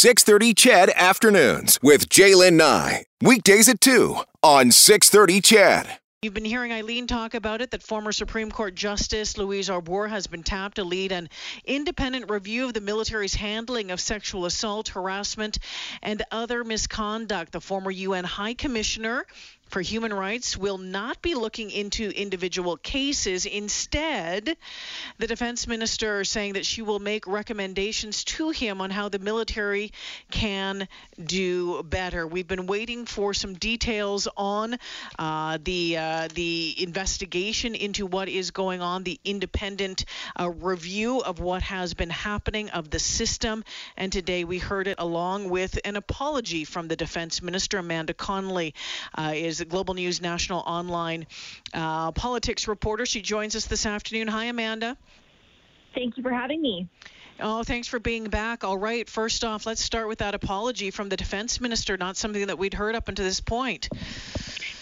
630 CHED Afternoons with Jaylen Nye. Weekdays at 2 on 630 CHED. You've been hearing Eileen talk about it that former Supreme Court Justice Louise Arbour has been tapped to lead an independent review of the military's handling of sexual assault, harassment, and other misconduct. The former UN High Commissioner for Human Rights will not be looking into individual cases. Instead, the defense minister saying that she will make recommendations to him on how the military can do better. We've been waiting for some details on uh, the uh, the investigation into what is going on, the independent uh, review of what has been happening of the system, and today we heard it along with an apology from the defense minister Amanda Connolly is Global News National Online uh, politics reporter. She joins us this afternoon. Hi, Amanda. Thank you for having me. Oh, thanks for being back. All right, first off, let's start with that apology from the defense minister, not something that we'd heard up until this point.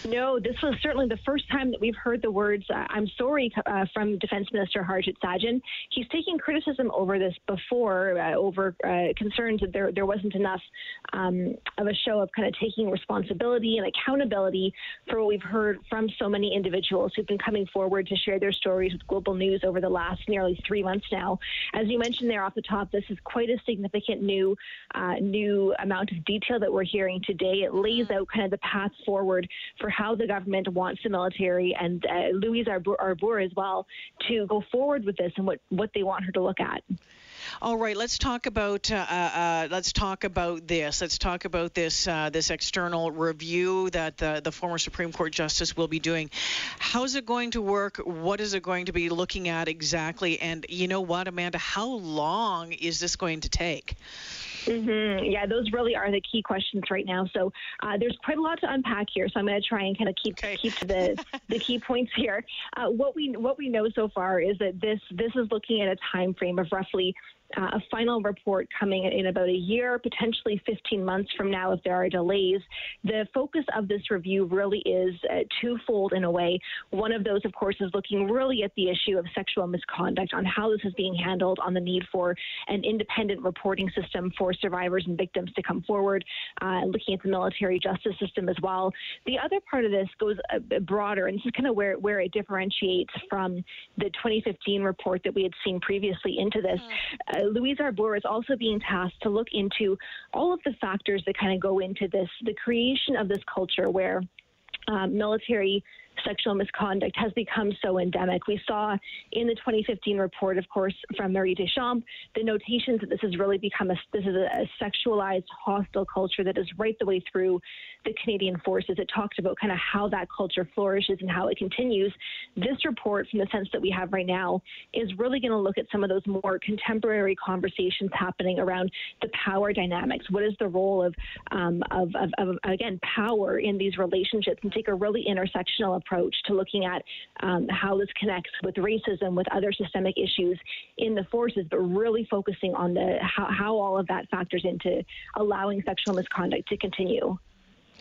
No, this was certainly the first time that we've heard the words uh, "I'm sorry" uh, from Defense Minister Harjit Sajjan. He's taking criticism over this before, uh, over uh, concerns that there there wasn't enough um, of a show of kind of taking responsibility and accountability for what we've heard from so many individuals who've been coming forward to share their stories with Global News over the last nearly three months now. As you mentioned there off the top, this is quite a significant new uh, new amount of detail that we're hearing today. It lays out kind of the path forward for how the government wants the military and uh, Louise Arbour as well to go forward with this and what, what they want her to look at. All right, let's talk about uh, uh, let's talk about this. Let's talk about this uh, this external review that the, the former Supreme Court justice will be doing. How's it going to work? What is it going to be looking at exactly? And you know what, Amanda, how long is this going to take? Mm-hmm. Yeah, those really are the key questions right now. So uh, there's quite a lot to unpack here. So I'm going to try and kind of keep okay. keep to the the key points here. Uh, what we what we know so far is that this this is looking at a time frame of roughly uh, a final report coming in about a year, potentially 15 months from now if there are delays. The focus of this review really is uh, twofold in a way. One of those, of course, is looking really at the issue of sexual misconduct, on how this is being handled, on the need for an independent reporting system for survivors and victims to come forward, uh, looking at the military justice system as well. The other part of this goes a bit broader, and this is kind of where, where it differentiates from the 2015 report that we had seen previously into this. Uh, uh, Louise Arbour is also being tasked to look into all of the factors that kind of go into this, the creation of this culture where um, military sexual misconduct has become so endemic. We saw in the 2015 report, of course, from Marie Deschamps, the notations that this has really become a this is a, a sexualized, hostile culture that is right the way through the Canadian forces. It talked about kind of how that culture flourishes and how it continues. This report, from the sense that we have right now, is really going to look at some of those more contemporary conversations happening around the power dynamics. What is the role of, um, of, of, of again, power in these relationships and take a really intersectional approach approach to looking at um, how this connects with racism, with other systemic issues in the forces, but really focusing on the how, how all of that factors into allowing sexual misconduct to continue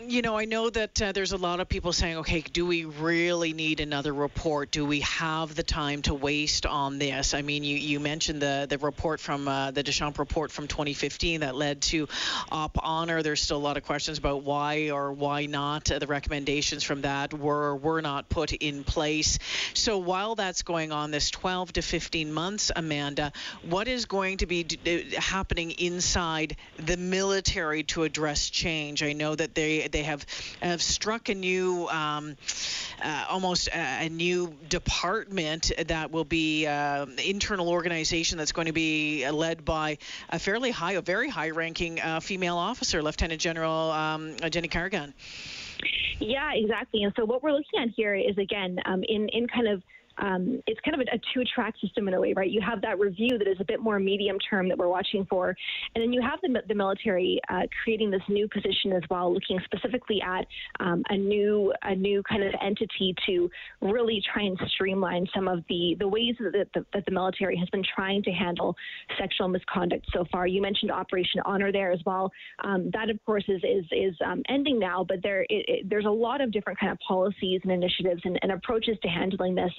you know, I know that uh, there's a lot of people saying, okay, do we really need another report? Do we have the time to waste on this? I mean, you, you mentioned the, the report from uh, the Deschamps report from 2015 that led to Op Honor. There's still a lot of questions about why or why not uh, the recommendations from that were were not put in place. So while that's going on, this 12 to 15 months, Amanda, what is going to be d- happening inside the military to address change? I know that they they have, have struck a new, um, uh, almost a, a, new department that will be uh, internal organization that's going to be led by a fairly high, a very high-ranking uh, female officer, Lieutenant General um, Jennie Carignan. Yeah, exactly. And so what we're looking at here is again um, in in kind of um, it's kind of a, a two-track system in a way, right? You have that review that is a bit more medium term that we're watching for, and then you have the, the military uh, creating this new position as well, looking specifically at um, a new a new kind of entity to really try and streamline some of the the ways that the, that the military has been trying to handle sexual misconduct so far. You mentioned Operation Honor there as well. Um, that of course is is is um, ending now, but there it, it, there's a lot of different kind of policies and initiatives and, and approaches to handling this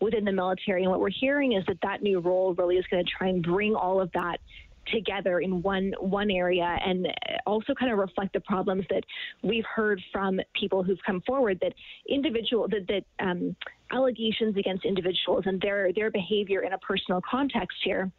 within the military. And what we're hearing is that that new role really is going to try and bring all of that together in one one area and also kind of reflect the problems that we've heard from people who've come forward that individual that, that um, allegations against individuals and their their behavior in a personal context here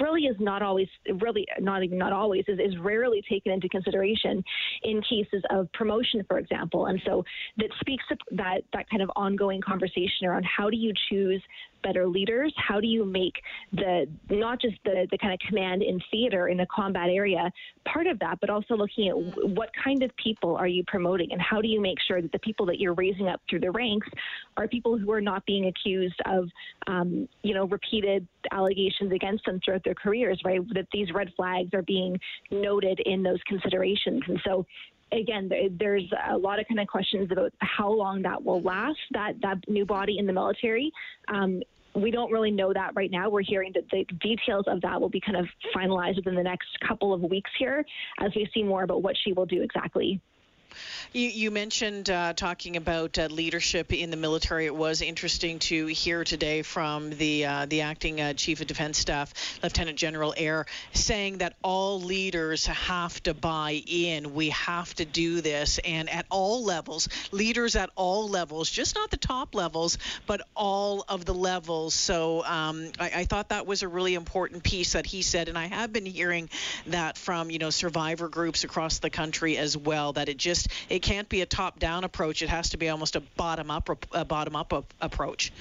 really is not always, really not even not always, is, is rarely taken into consideration in cases of promotion, for example. And so that speaks to that, that kind of ongoing conversation around how do you choose better leaders? How do you make the not just the, the kind of command in theater in the combat area part of that, but also looking at what kind of people are you promoting and how do you make sure that the people that you're raising up through the ranks are people who are not being accused of, um, you know, repeated allegations against them throughout their careers, right? That these red flags are being noted in those considerations. And so again, there's a lot of kind of questions about how long that will last, that, that new body in the military. Um, we don't really know that right now. We're hearing that the details of that will be kind of finalized within the next couple of weeks here as we see more about what she will do exactly. You, you mentioned uh, talking about uh, leadership in the military. It was interesting to hear today from the uh, the acting uh, chief of defense staff, Lieutenant General Eyre, saying that all leaders have to buy in. We have to do this, and at all levels, leaders at all levels, just not the top levels, but all of the levels. So um, I, I thought that was a really important piece that he said, and I have been hearing that from you know survivor groups across the country as well. That it just it can't be a top-down approach. It has to be almost a bottom-up a bottom-up approach.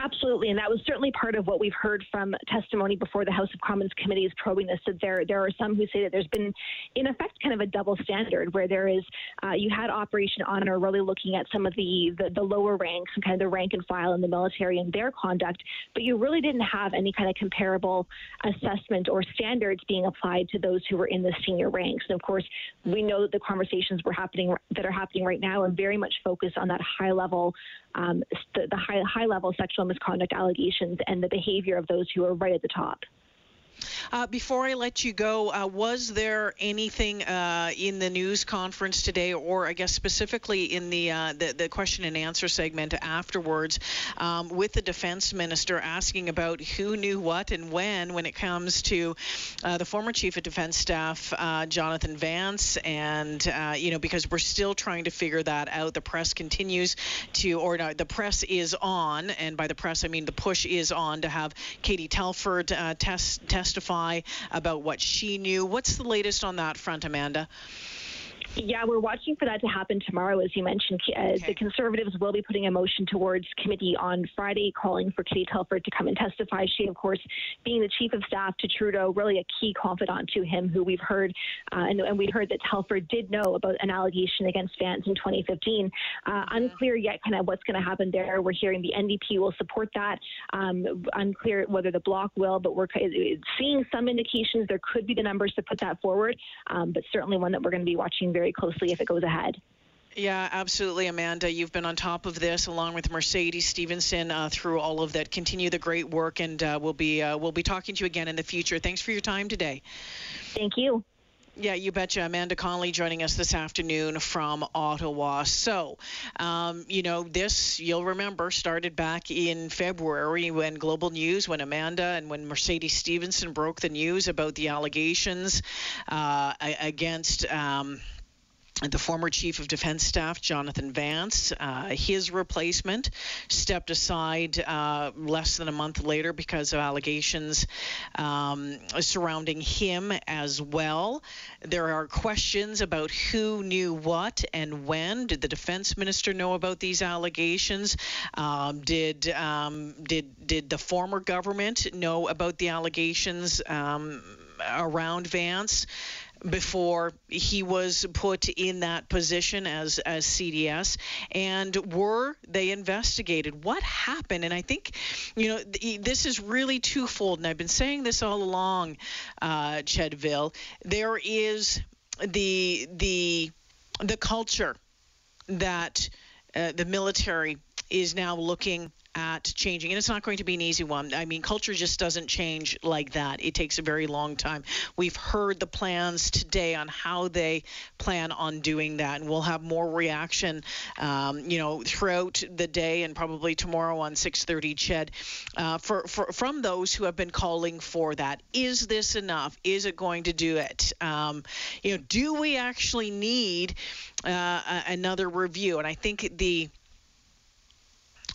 Absolutely, and that was certainly part of what we've heard from testimony before the House of Commons committee is probing this. That there there are some who say that there's been, in effect, kind of a double standard where there is uh, you had Operation Honor really looking at some of the, the the lower ranks and kind of the rank and file in the military and their conduct, but you really didn't have any kind of comparable assessment or standards being applied to those who were in the senior ranks. And of course, we know that the conversations were happening that are happening right now are very much focused on that high level, um, the, the high high level sexual sexual misconduct allegations and the behavior of those who are right at the top. Uh, before I let you go, uh, was there anything uh, in the news conference today, or I guess specifically in the uh, the, the, question and answer segment afterwards, um, with the defense minister asking about who knew what and when, when it comes to uh, the former chief of defense staff, uh, Jonathan Vance, and you know because we're still trying to figure that out. The press continues to, or no, the press is on, and by the press I mean the push is on to have Katie Telford test testify testify about what she knew. What's the latest on that front, Amanda? Yeah, we're watching for that to happen tomorrow, as you mentioned. Uh, okay. The Conservatives will be putting a motion towards committee on Friday calling for Katie Telford to come and testify. She, of course, being the chief of staff to Trudeau, really a key confidant to him, who we've heard, uh, and, and, we heard that Telford did know about an allegation against Vance in 2015. Uh, mm-hmm. Unclear yet kind of what's going to happen there. We're hearing the NDP will support that. Um, unclear whether the Bloc will, but we're seeing some indications there could be the numbers to put that forward, um, but certainly one that we're going to be watching very very closely if it goes ahead. Yeah, absolutely, Amanda. You've been on top of this along with Mercedes Stephenson uh, through all of that. Continue the great work, and uh, we'll be uh, we'll be talking to you again in the future. Thanks for your time today. Thank you. Yeah, you betcha. Amanda Connolly joining us this afternoon from Ottawa. So, um, you know, this, you'll remember, started back in February when Global News, when Amanda and when Mercedes Stephenson broke the news about the allegations uh, against. Um, the former chief of defense staff, Jonathan Vance, uh, his replacement stepped aside uh, less than a month later because of allegations um, surrounding him as well. There are questions about who knew what and when. Did the defense minister know about these allegations? Um, did um, did did the former government know about the allegations um, around Vance? Before he was put in that position as as CDS and were they investigated? What happened? And I think you know this is really twofold and I've been saying this all along uh, Chedville. There is the the the culture that uh, the military is now looking at changing. And it's not going to be an easy one. I mean, culture just doesn't change like that. It takes a very long time. We've heard the plans today on how they plan on doing that, and we'll have more reaction, um, you know, throughout the day and probably tomorrow on 6:30. Ched, uh, for, for from those who have been calling for that. Is this enough? Is it going to do it? Um, you know, do we actually need uh, another review? And I think the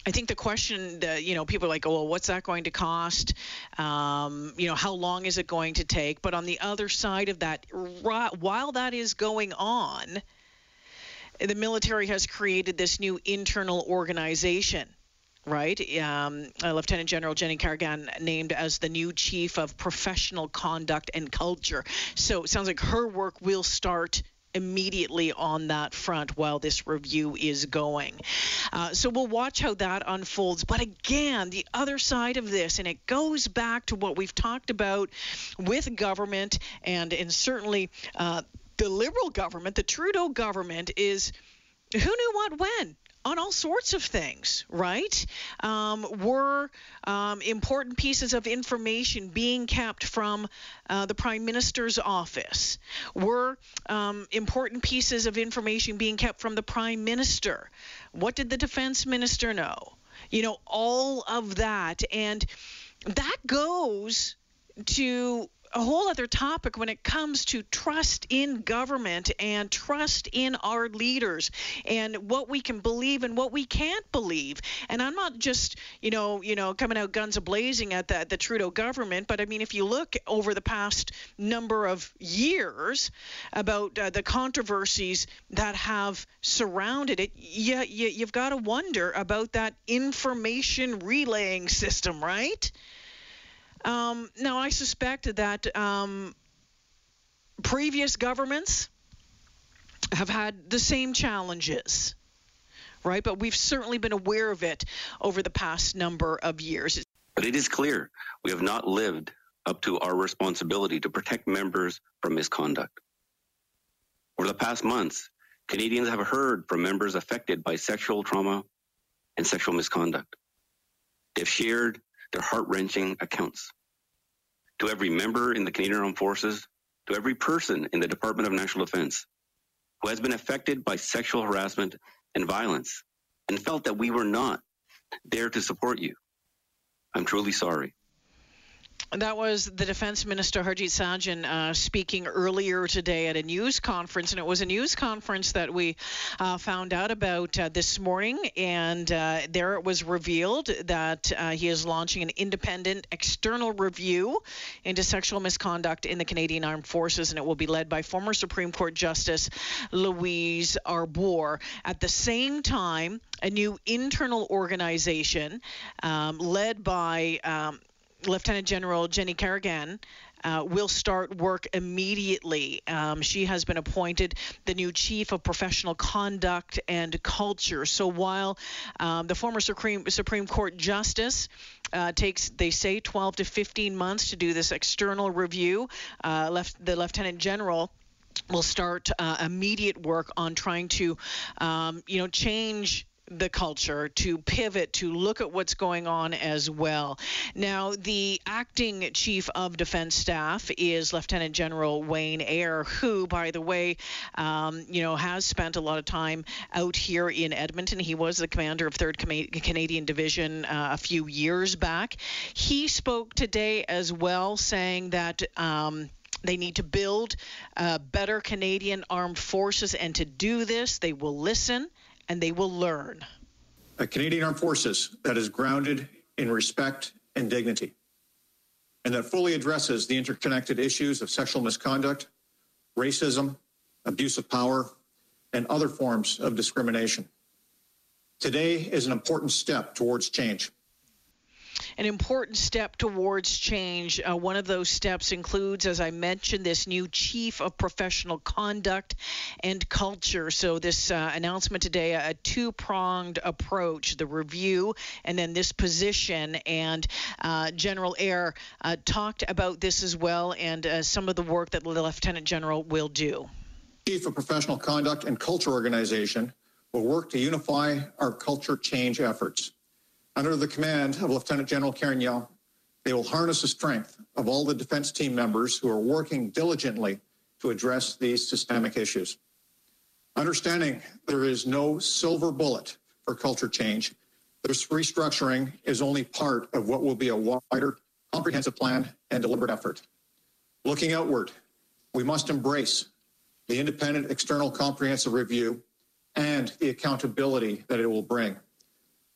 I think the question, that, you know, people are like, oh, well, what's that going to cost? Um, you know, how long is it going to take? But on the other side of that, while that is going on, the military has created this new internal organization right? Um, uh, Lieutenant General Jennie Carignan named as the new chief of professional conduct and culture. So it sounds like her work will start immediately on that front while this review is going. Uh, so we'll watch how that unfolds. But again, the other side of this, and it goes back to what we've talked about with government and, and certainly uh, the Liberal government, the Trudeau government, is who knew what when? On all sorts of things, right? Um, were um, important pieces of information being kept from uh, the Prime Minister's office? Were um, important pieces of information being kept from the Prime Minister? What did the Defense Minister know? You know, all of that. And that goes to a whole other topic when it comes to trust in government and trust in our leaders and what we can believe and what we can't believe. And I'm not just, you know, you know, coming out guns a blazing at the, the Trudeau government, but I mean, if you look over the past number of years about uh, the controversies that have surrounded it, you, you, you've got to wonder about that information relaying system, right? Um, now, I suspect that um, previous governments have had the same challenges, right? But we've certainly been aware of it over the past number of years. But it is clear we have not lived up to our responsibility to protect members from misconduct. Over the past months, Canadians have heard from members affected by sexual trauma and sexual misconduct. They've shared their heart wrenching accounts. To every member in the Canadian Armed Forces, to every person in the Department of National Defense who has been affected by sexual harassment and violence and felt that we were not there to support you. I'm truly sorry. That was the Defense Minister Harjit Sajjan uh, speaking earlier today at a news conference, and it was a news conference that we uh, found out about uh, this morning. And uh, there it was revealed that uh, he is launching an independent external review into sexual misconduct in the Canadian Armed Forces, and it will be led by former Supreme Court Justice Louise Arbour. At the same time, a new internal organization um, led by um, Lieutenant General Jennie Carignan uh, will start work immediately. Um, she has been appointed the new chief of professional conduct and culture. So while um, the former Supreme Supreme Court justice uh, takes, they say, 12 to 15 months to do this external review, uh, left the lieutenant general will start uh, immediate work on trying to, um, you know, change the culture, to pivot, to look at what's going on as well. Now, the acting chief of defense staff is Lieutenant General Wayne Eyre, who, by the way, um, you know, has spent a lot of time out here in Edmonton. He was the commander of 3rd Canadian Division uh, a few years back. He spoke today as well, saying that. Um, they need to build uh, better Canadian armed forces, and to do this, they will listen and they will learn. A Canadian Armed Forces that is grounded in respect and dignity, and that fully addresses the interconnected issues of sexual misconduct, racism, abuse of power, and other forms of discrimination. Today is an important step towards change an important step towards change. Uh, one of those steps includes, as I mentioned, this new chief of professional conduct and culture. So, this uh, announcement today, a two pronged approach the review and then this position. And uh, General Eyre uh, talked about this as well and uh, some of the work that the Lieutenant General will do. Chief of Professional Conduct and Culture Organization will work to unify our culture change efforts. Under the command of Lieutenant General Carignan, they will harness the strength of all the defense team members who are working diligently to address these systemic issues. Understanding there is no silver bullet for culture change, this restructuring is only part of what will be a wider, comprehensive plan and deliberate effort. Looking outward, we must embrace the independent external comprehensive review and the accountability that it will bring.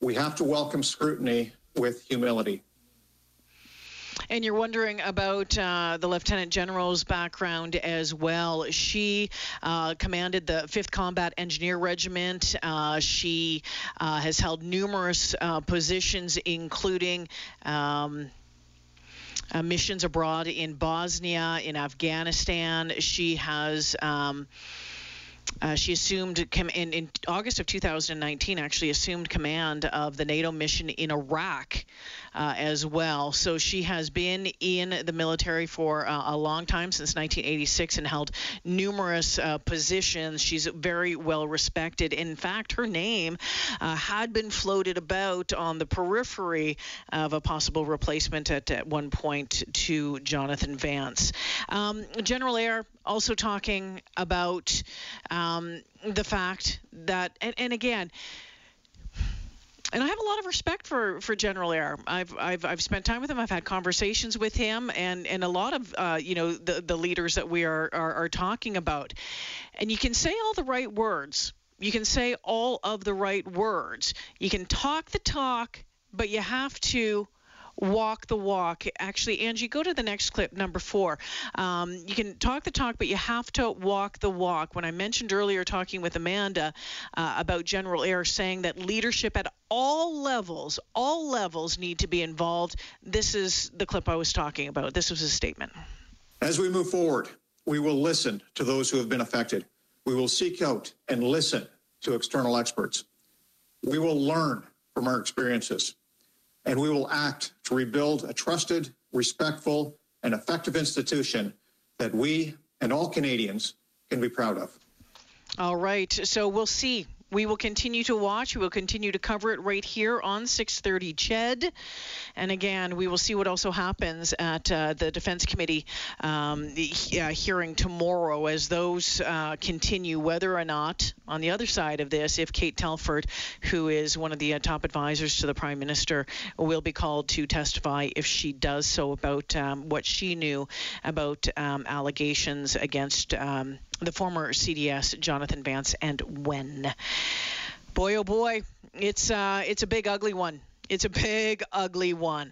We have to welcome scrutiny with humility. And you're wondering about uh, the Lieutenant General's background as well. She uh, commanded the 5th Combat Engineer Regiment. Uh, she uh, has held numerous uh, positions, including. Um, uh, missions abroad in Bosnia, in Afghanistan. She has um, uh, she assumed com- in, in, August of 2019 actually assumed command of the NATO mission in Iraq uh, as well. So she has been in the military for uh, a long time since 1986 and held numerous uh, positions. She's very well respected. In fact, her name uh, had been floated about on the periphery of a possible replacement at, at one point to Jonathan Vance. Um, General Eyre also talking about um, the fact that, and, and again, and I have a lot of respect for for General Eyre. I've I've I've spent time with him. I've had conversations with him, and and a lot of uh, you know the the leaders that we are, are are talking about. And you can say all the right words. You can say all of the right words. You can talk the talk, but you have to walk the walk. Actually, Angie, go to the next clip, number four. Um, you can talk the talk, but you have to walk the walk. When I mentioned earlier, talking with Amanda uh, about General Eyre saying that leadership at all levels, all levels need to be involved, this is the clip I was talking about. This was his statement. As we move forward, we will listen to those who have been affected. We will seek out and listen to external experts. We will learn from our experiences and we will act to rebuild a trusted, respectful, and effective institution that we and all Canadians can be proud of. All right. So we'll see we will continue to watch. We will continue to cover it right here on 6:30 CHED. And again, we will see what also happens at uh, the Defense Committee um, the, uh, hearing tomorrow as those uh, continue. Whether or not, on the other side of this, if Kate Telford, who is one of the uh, top advisors to the Prime Minister, will be called to testify if she does so about um, what she knew about um, allegations against um, the former CDS Jonathan Vance and when. Boy, oh boy, it's uh, it's a big ugly one. It's a big ugly one.